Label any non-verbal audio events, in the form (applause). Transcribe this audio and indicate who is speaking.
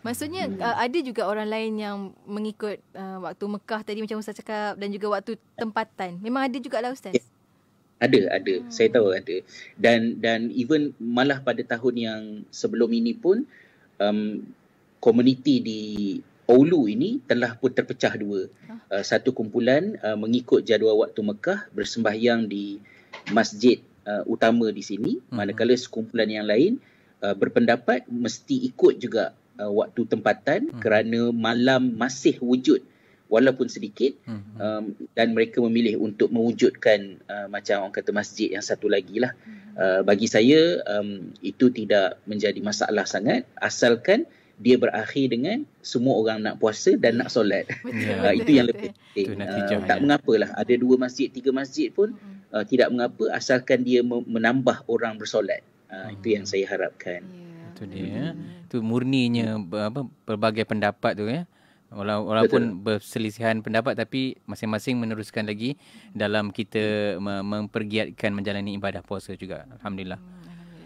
Speaker 1: Maksudnya hmm. uh, ada juga orang lain yang mengikut uh, waktu Mekah tadi macam Ustaz cakap dan juga waktu tempatan. Memang ada juga lah Ustaz. Yeah.
Speaker 2: Ada, ada. Hmm. Saya tahu ada. Dan dan even malah pada tahun yang sebelum ini pun um, komuniti di Oulu ini telah pun terpecah dua. Uh, satu kumpulan uh, mengikut jadual waktu Mekah bersembahyang di masjid uh, utama di sini. Hmm. Manakala sekumpulan yang lain uh, berpendapat mesti ikut juga uh, waktu tempatan hmm. kerana malam masih wujud walaupun sedikit hmm. um, dan mereka memilih untuk mewujudkan uh, macam orang kata masjid yang satu lagi lah hmm. uh, bagi saya um, itu tidak menjadi masalah sangat asalkan dia berakhir dengan semua orang nak puasa dan nak solat. Yeah. (laughs) uh, itu yang lebih penting. Uh, tak mengapalah. Ada dua masjid, tiga masjid pun uh, tidak mengapa asalkan dia menambah orang bersolat. Uh, hmm. Itu yang saya harapkan.
Speaker 3: Yeah. Itu dia. Hmm. Itu murninya apa, berbagai pendapat tu ya. Wala- walaupun Betul. berselisihan pendapat tapi masing-masing meneruskan lagi dalam kita mempergiatkan menjalani ibadah puasa juga. Alhamdulillah. Hmm.